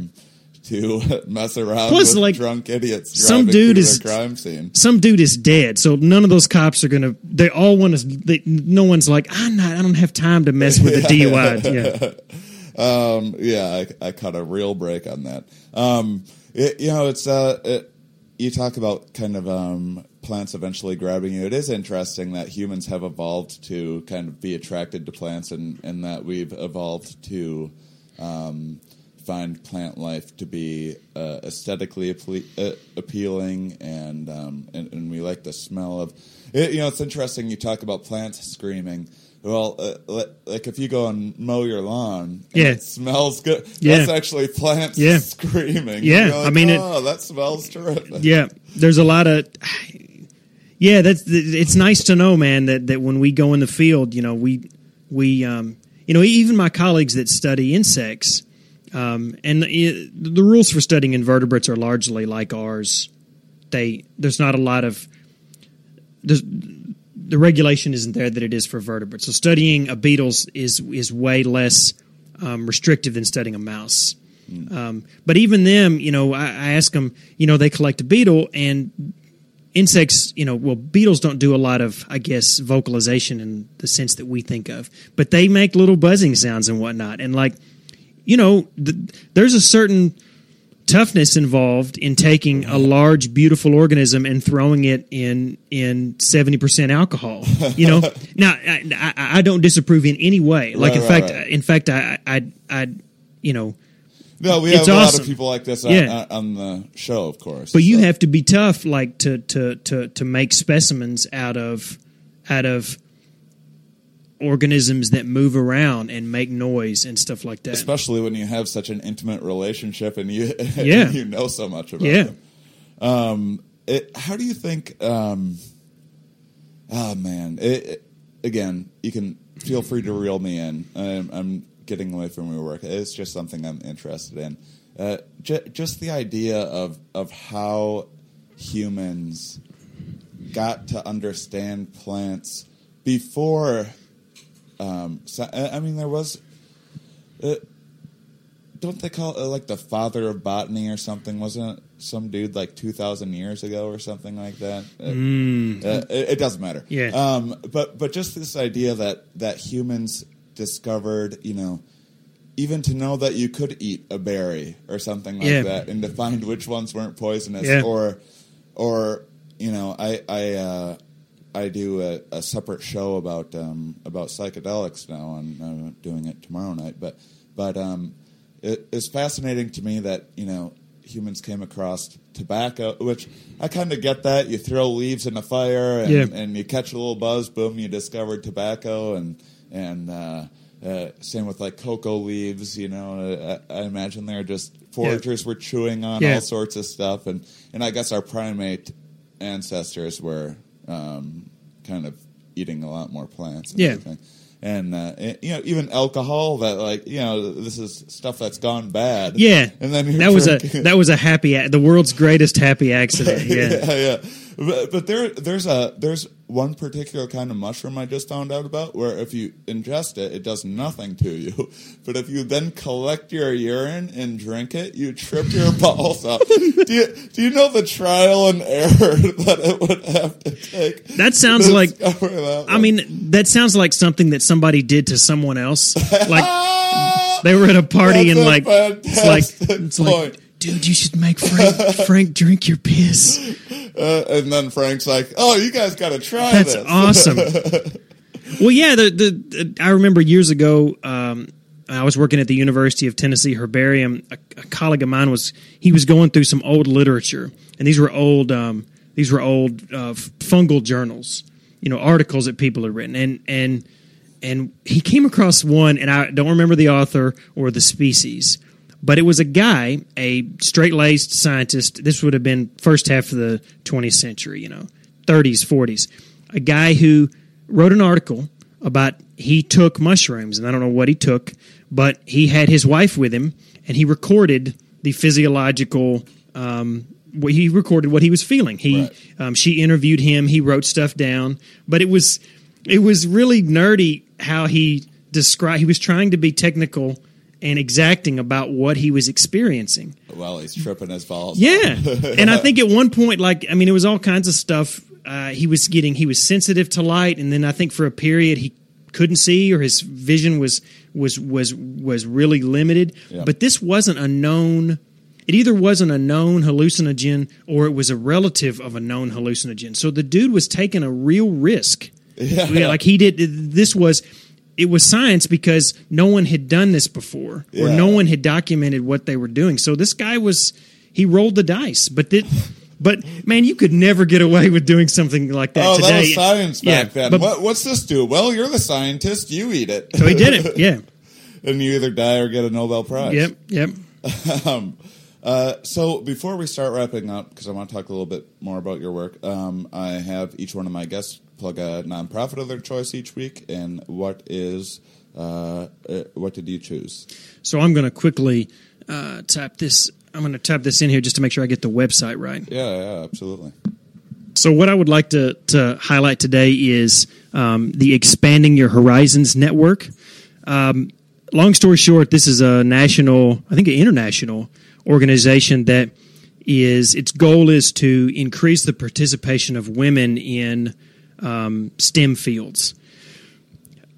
to mess around Plus, with like, drunk idiots. some dude is- crime scene. Some dude is dead, so none of those cops are gonna. They all want to. They, no one's like, I'm not. I don't have time to mess with a DUI. Yeah, Um, yeah, I, I caught a real break on that. Um, it, you know, it's uh, it, you talk about kind of um, plants eventually grabbing you. It is interesting that humans have evolved to kind of be attracted to plants, and, and that we've evolved to um, find plant life to be uh, aesthetically uh, appealing, and, um, and and we like the smell of. It, you know, it's interesting. You talk about plants screaming. Well, uh, like if you go and mow your lawn, and Yeah. it smells good. Yeah. That's actually plants Yeah. screaming. Yeah, like, I mean, it- oh, that smells terrific. yeah. There's a lot of. Yeah, that's. It's nice to know, man, that that when we go in the field, you know, we we um, you know, even my colleagues that study insects, um, and the, the rules for studying invertebrates are largely like ours. They there's not a lot of there's the regulation isn't there that it is for vertebrates. So studying a beetles is is way less um, restrictive than studying a mouse. Um, but even them, you know, I, I ask them, you know, they collect a beetle and insects, you know, well, beetles don't do a lot of, I guess, vocalization in the sense that we think of, but they make little buzzing sounds and whatnot. And like, you know, th there's a certain toughness involved in taking a large, beautiful organism and throwing it in in seventy percent alcohol. You know, now I, I, I don't disapprove in any way. Like Right, in right, fact, right. in fact, I, I, I, you know, No, we It's have a lot of people like this on, Yeah. Uh, on the show, of course. But you have to be tough, like to to to to make specimens out of out of organisms that move around and make noise and stuff like that. especially when you have such an intimate relationship and you Yeah. you know so much about Yeah. them. Um, it, how do you think? Um, oh man, it, it- again, you can feel free to reel me in. I'm, I'm getting away from your work. It's just something I'm interested in. Uh, j- just the idea of of how humans got to understand plants before. Um, so, I mean, there was uh, don't they call it uh, like the father of botany or something? Wasn't it some dude like two thousand years ago or something like that? Uh, uh, it, it doesn't matter. Yeah. Um, but but just this idea that that humans discovered, you know, even to know that you could eat a berry or something like Yeah. that, and to find which ones weren't poisonous, Yeah. or or you know, I I uh, I do a, a separate show about um, about psychedelics now, and I'm doing it tomorrow night. But but um, it, it's fascinating to me that you know humans came across tobacco, which I kind of get that you throw leaves in a fire and, Yeah. and you catch a little buzz, boom, you discovered tobacco, and and uh, uh, same with like cocoa leaves. You know, I, I imagine they're just foragers were chewing on Yeah. all sorts of stuff, and and I guess our primate ancestors were um, kind of eating a lot more plants. And Yeah. everything. And uh, you know, even alcohol that like you know this is stuff that's gone bad. Yeah, and then that was a that was a happy a- the world's greatest happy accident. Yeah, yeah, yeah. But, but there, there's a there's one particular kind of mushroom I just found out about where if you ingest it, it does nothing to you. But if you then collect your urine and drink it, you trip your balls up. do you do you know the trial and error that it would have to take? that sounds like. that I mean, that sounds like something that somebody did to someone else. Like they were at a party That's and a like it's like it's like. Dude, you should make Frank Frank drink your piss. Uh, and then Frank's like, "Oh, you guys got to try That's this." awesome. well, yeah, the, the I remember years ago. Um, I was working at the University of Tennessee Herbarium. A, a colleague of mine was he was going through some old literature, and these were old um, these were old uh, fungal journals, you know, articles that people had written, and and and he came across one, and I don't remember the author or the species, but it was a guy, a straight laced scientist. This would have been first half of the 20th century, you know, 30s, 40s. A guy who wrote an article about he took mushrooms, and I don't know what he took, but he had his wife with him, and he recorded the physiological. Um, he recorded what he was feeling. He Right. um, she interviewed him. He wrote stuff down, but it was it was really nerdy how he described. He was trying to be technical and exacting about what he was experiencing. Well, he's tripping his balls. Yeah, and I think at one point, like I mean, it was all kinds of stuff. Uh, he was getting he was sensitive to light, and then I think for a period he couldn't see or his vision was was was was really limited. Yeah. But this wasn't a known. It either wasn't a known hallucinogen or it was a relative of a known hallucinogen. So the dude was taking a real risk. Yeah, like he did. This was it was science because no one had done this before or Yeah. no one had documented what they were doing. So this guy was he rolled the dice, but that. But man, you could never get away with doing something like that Oh, today. that was science back Yeah, then. but- what, what's this do? Well, you're the scientist. You eat it. So he did it. Yeah. and you either die or get a Nobel Prize. Yep. Yep. Uh, so before we start wrapping up, because I want to talk a little bit more about your work, um, I have each one of my guests plug a nonprofit of their choice each week. And what is uh, uh, what did you choose? So I'm going to quickly uh, type this. I'm going to type this in here just to make sure I get the website right. Yeah, yeah, absolutely. So what I would like to, to highlight today is um, the Expanding Your Horizons Network. Um, long story short, this is a national, I think, an international organization that is its goal is to increase the participation of women in um, STEM fields.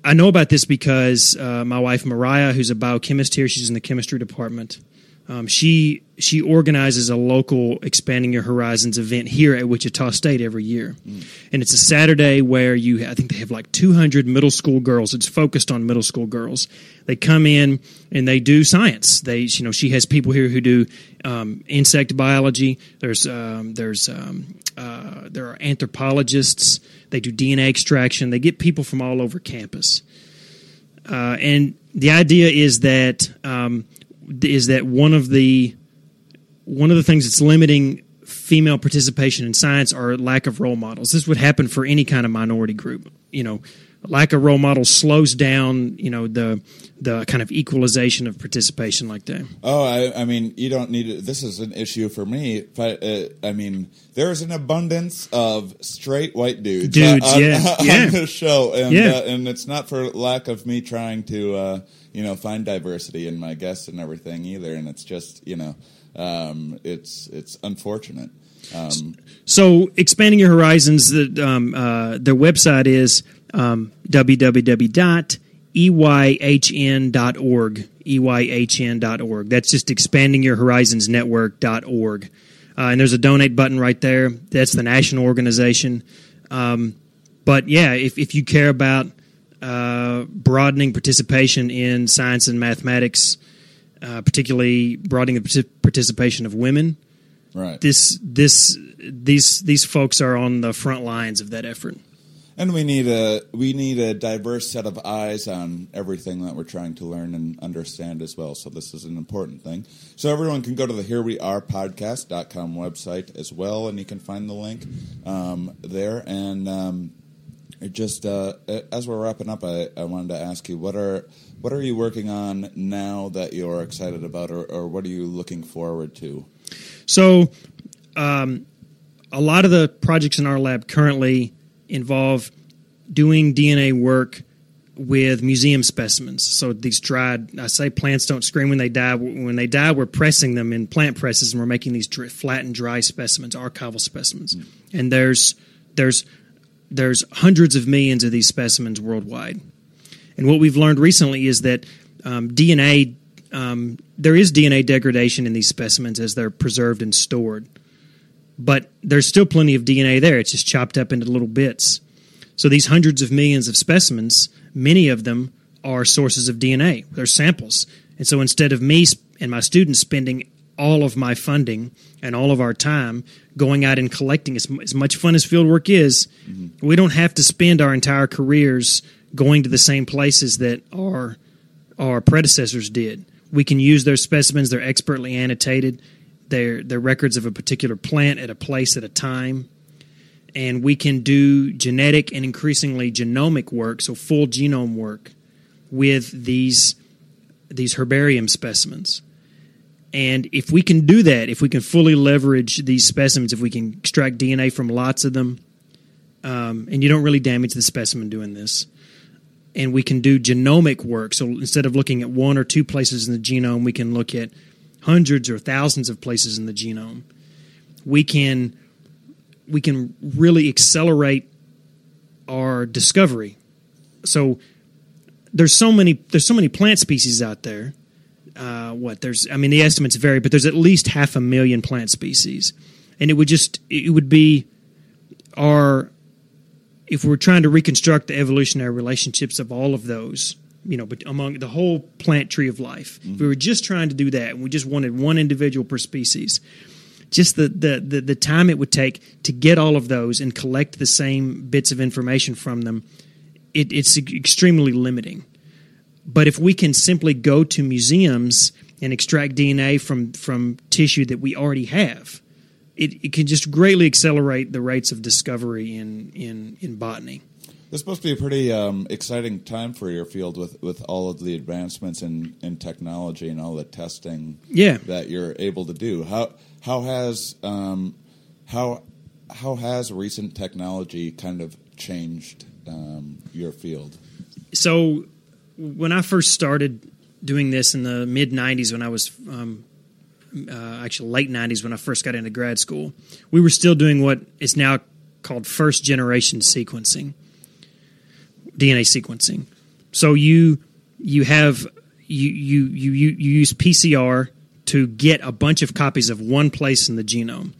I know about this because uh, my wife Mariah, who's a biochemist here, she's in the chemistry department. Um, she she organizes a local expanding your horizons event here at Wichita State every year, and it's a Saturday where you I think they have like 200 middle school girls. It's focused on middle school girls. They come in and they do science. They you know she has people here who do um, insect biology. There's um, there's um, uh, there are anthropologists. They do DNA extraction. They get people from all over campus. Uh, and the idea is that um, is that one of the one of the things that's limiting female participation in science are lack of role models. This would happen for any kind of minority group. You know, lack of role models slows down. You know the the kind of equalization of participation like that. Oh, I, I mean, you don't need it. This is an issue for me. But uh, I mean, there's an abundance of straight white dudes, Dudes, on, yeah, on yeah. the show, and Yeah. uh, and it's not for lack of me trying to uh, you know find diversity in my guests and everything either. And it's just you know, um, it's it's unfortunate. Um, So, expanding your horizons, the, um, uh, their website is um, www.eyhn.org. eyhn.org. That's just expandingyourhorizonsnetwork.org. Uh, and there's a donate button right there. That's the national organization. Um, but yeah, if, if you care about uh, broadening participation in science and mathematics, uh, particularly broadening the participation of women, right. this this these these folks are on the front lines of that effort. And we need a we need a diverse set of eyes on everything that we're trying to learn and understand as well. So this is an important thing. So everyone can go to the Here We Are Podcast.com website as well, and you can find the link um, there. And um, just uh, as we're wrapping up, I, I wanted to ask you what are what are you working on now that you're excited about, or, or what are you looking forward to? So, um, a lot of the projects in our lab currently involve doing DNA work with museum specimens. So these dried, I say plants don't scream when they die. When they die, we're pressing them in plant presses, and we're making these dry, flat and dry specimens, archival specimens. And there's there's there's hundreds of millions of these specimens worldwide. And what we've learned recently is that um, DNA, um, there is DNA degradation in these specimens as they're preserved and stored. But there's still plenty of DNA there. It's just chopped up into little bits. So these hundreds of millions of specimens, many of them are sources of DNA. They're samples. And so instead of me and my students spending all of my funding and all of our time going out and collecting as, as much fun as field work is, mm-hmm. we don't have to spend our entire careers going to the same places that our our predecessors did. We can use their specimens; they're expertly annotated. They're they're records of a particular plant at a place at a time, and we can do genetic and increasingly genomic work, so full genome work, with these these herbarium specimens. And if we can do that, if we can fully leverage these specimens, if we can extract DNA from lots of them, um, and you don't really damage the specimen doing this, and we can do genomic work. So instead of looking at one or two places in the genome, we can look at hundreds or thousands of places in the genome. We can we can really accelerate our discovery. So there's so many there's so many plant species out there. Uh, what there's I mean the estimates vary, but there's at least half a million plant species, and it would just it would be our if we're trying to reconstruct the evolutionary relationships of all of those, you know, but among the whole plant tree of life, mm-hmm. if we were just trying to do that, and we just wanted one individual per species, just the, the, the, the, time it would take to get all of those and collect the same bits of information from them, it, it's extremely limiting. But if we can simply go to museums and extract DNA from, from tissue that we already have, it, it can just greatly accelerate the rates of discovery in, in, in botany. This must be a pretty um, exciting time for your field with, with all of the advancements in, in technology and all the testing yeah. that you're able to do. How how has um, how how has recent technology kind of changed um, your field? So when I first started doing this in the mid '90s, when I was um, uh, actually late '90s when I first got into grad school, we were still doing what is now called first generation sequencing, DNA sequencing. So you you have you you you you use PCR to get a bunch of copies of one place in the genome.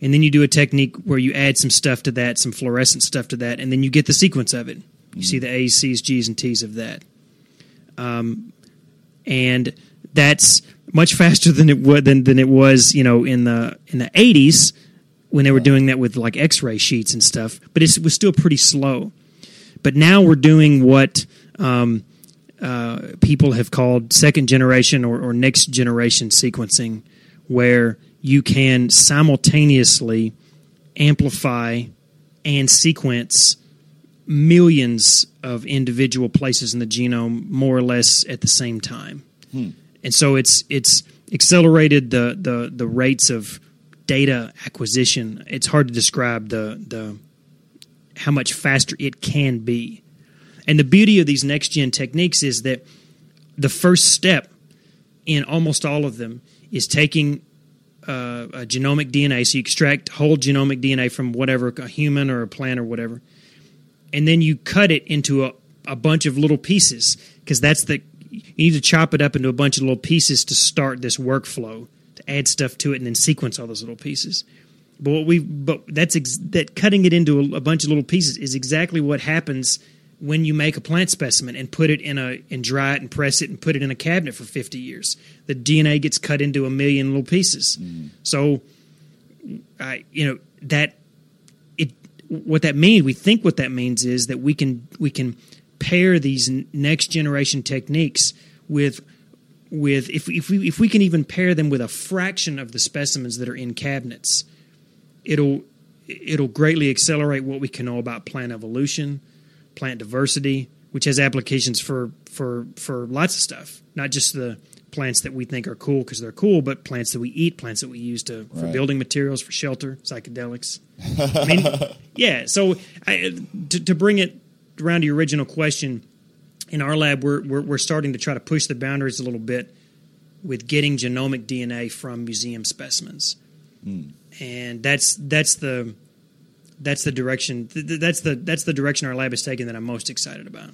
And then you do a technique where you add some stuff to that, some fluorescent stuff to that, and then you get the sequence of it. You mm-hmm. see the A's, C's, G's, and T's of that. Um, and that's much faster than it would than, than it was, you know, in the in the eighties when they were doing that with like X-ray sheets and stuff. But it was still pretty slow. But now we're doing what um, uh, people have called second generation or, or next generation sequencing, where you can simultaneously amplify and sequence millions of individual places in the genome more or less at the same time. Hmm. And so it's it's accelerated the, the the rates of data acquisition. It's hard to describe the the how much faster it can be. And the beauty of these next gen techniques is that the first step in almost all of them is taking uh, a genomic DNA. So you extract whole genomic DNA from whatever, a human or a plant or whatever, and then you cut it into a, a bunch of little pieces because that's the you need to chop it up into a bunch of little pieces to start this workflow to add stuff to it and then sequence all those little pieces. But what we but that's ex, that cutting it into a, a bunch of little pieces is exactly what happens when you make a plant specimen and put it in a and dry it and press it and put it in a cabinet for 50 years the dna gets cut into a million little pieces mm. so I, you know that what that means we think what that means is that we can we can pair these next generation techniques with with if if we if we can even pair them with a fraction of the specimens that are in cabinets it'll it'll greatly accelerate what we can know about plant evolution plant diversity, which has applications for for for lots of stuff, not just the plants that we think are cool because they're cool, but plants that we eat, plants that we use to for right. building materials, for shelter, psychedelics. I mean, yeah. So I, to, to bring it around to your original question, in our lab, we're, we're we're starting to try to push the boundaries a little bit with getting genomic DNA from museum specimens, mm. and that's that's the that's the direction. That's the that's the direction our lab is taking that I'm most excited about.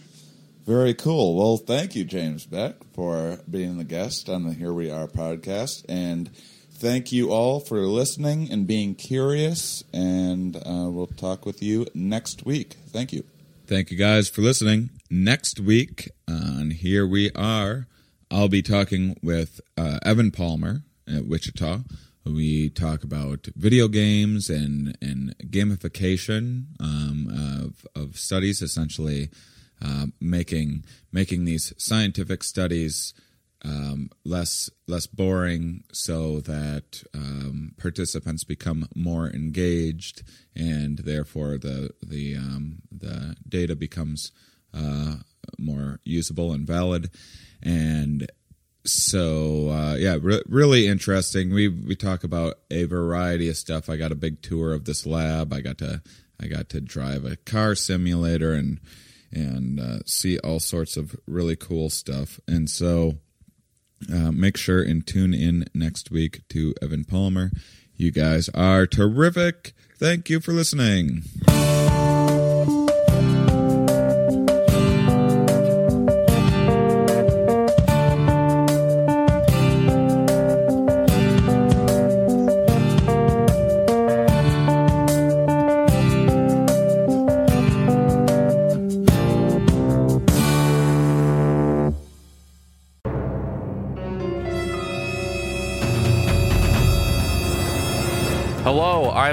Very cool. Well, thank you, James Beck, for being the guest on the Here We Are podcast, and thank you all for listening and being curious. And uh, we'll talk with you next week. Thank you. Thank you guys for listening. Next week on Here We Are, I'll be talking with uh, Evan Palmer at Wichita we talk about video games and and gamification um, of of studies, essentially uh, making making these scientific studies um, less less boring, so that um, participants become more engaged, and therefore the the um, the data becomes uh, more usable and valid, and so uh, yeah, re- really interesting. We we talk about a variety of stuff. I got a big tour of this lab. I got to I got to drive a car simulator and and uh, see all sorts of really cool stuff. And so uh, make sure and tune in next week to Evan Palmer. You guys are terrific. Thank you for listening.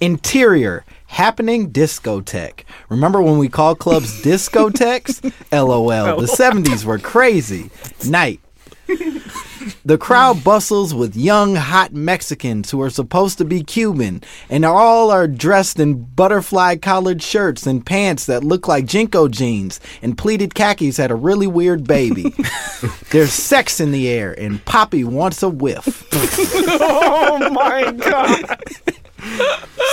Interior, happening discotheque. Remember when we called clubs discotheques? LOL. The 70s were crazy. Night. The crowd bustles with young, hot Mexicans who are supposed to be Cuban, and all are dressed in butterfly collared shirts and pants that look like JNCO jeans, and pleated khakis had a really weird baby. There's sex in the air, and Poppy wants a whiff. Oh my god!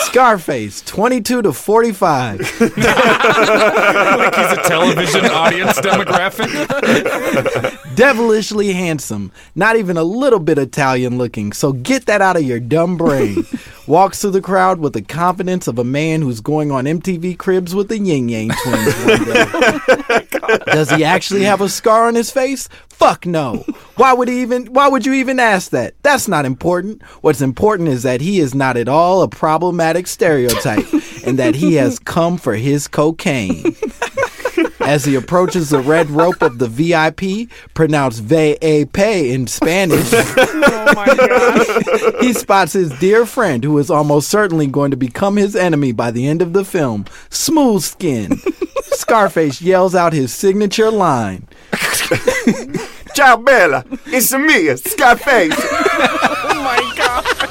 Scarface, 22 to 45. Like he's a television audience demographic. Devilishly handsome, not even a little bit Italian looking, so get that out of your dumb brain. Walks through the crowd with the confidence of a man who's going on MTV Cribs with the Ying Yang twins. Does he actually have a scar on his face? Fuck no. Why would he even why would you even ask that? That's not important. What's important is that he is not at all a problematic stereotype and that he has come for his cocaine. As he approaches the red rope of the VIP, pronounced VAP in Spanish, Oh my god! he spots his dear friend who is almost certainly going to become his enemy by the end of the film, Smooth Skin. Scarface yells out his signature line. Ciao, Bella. It's me, Scarface. Oh my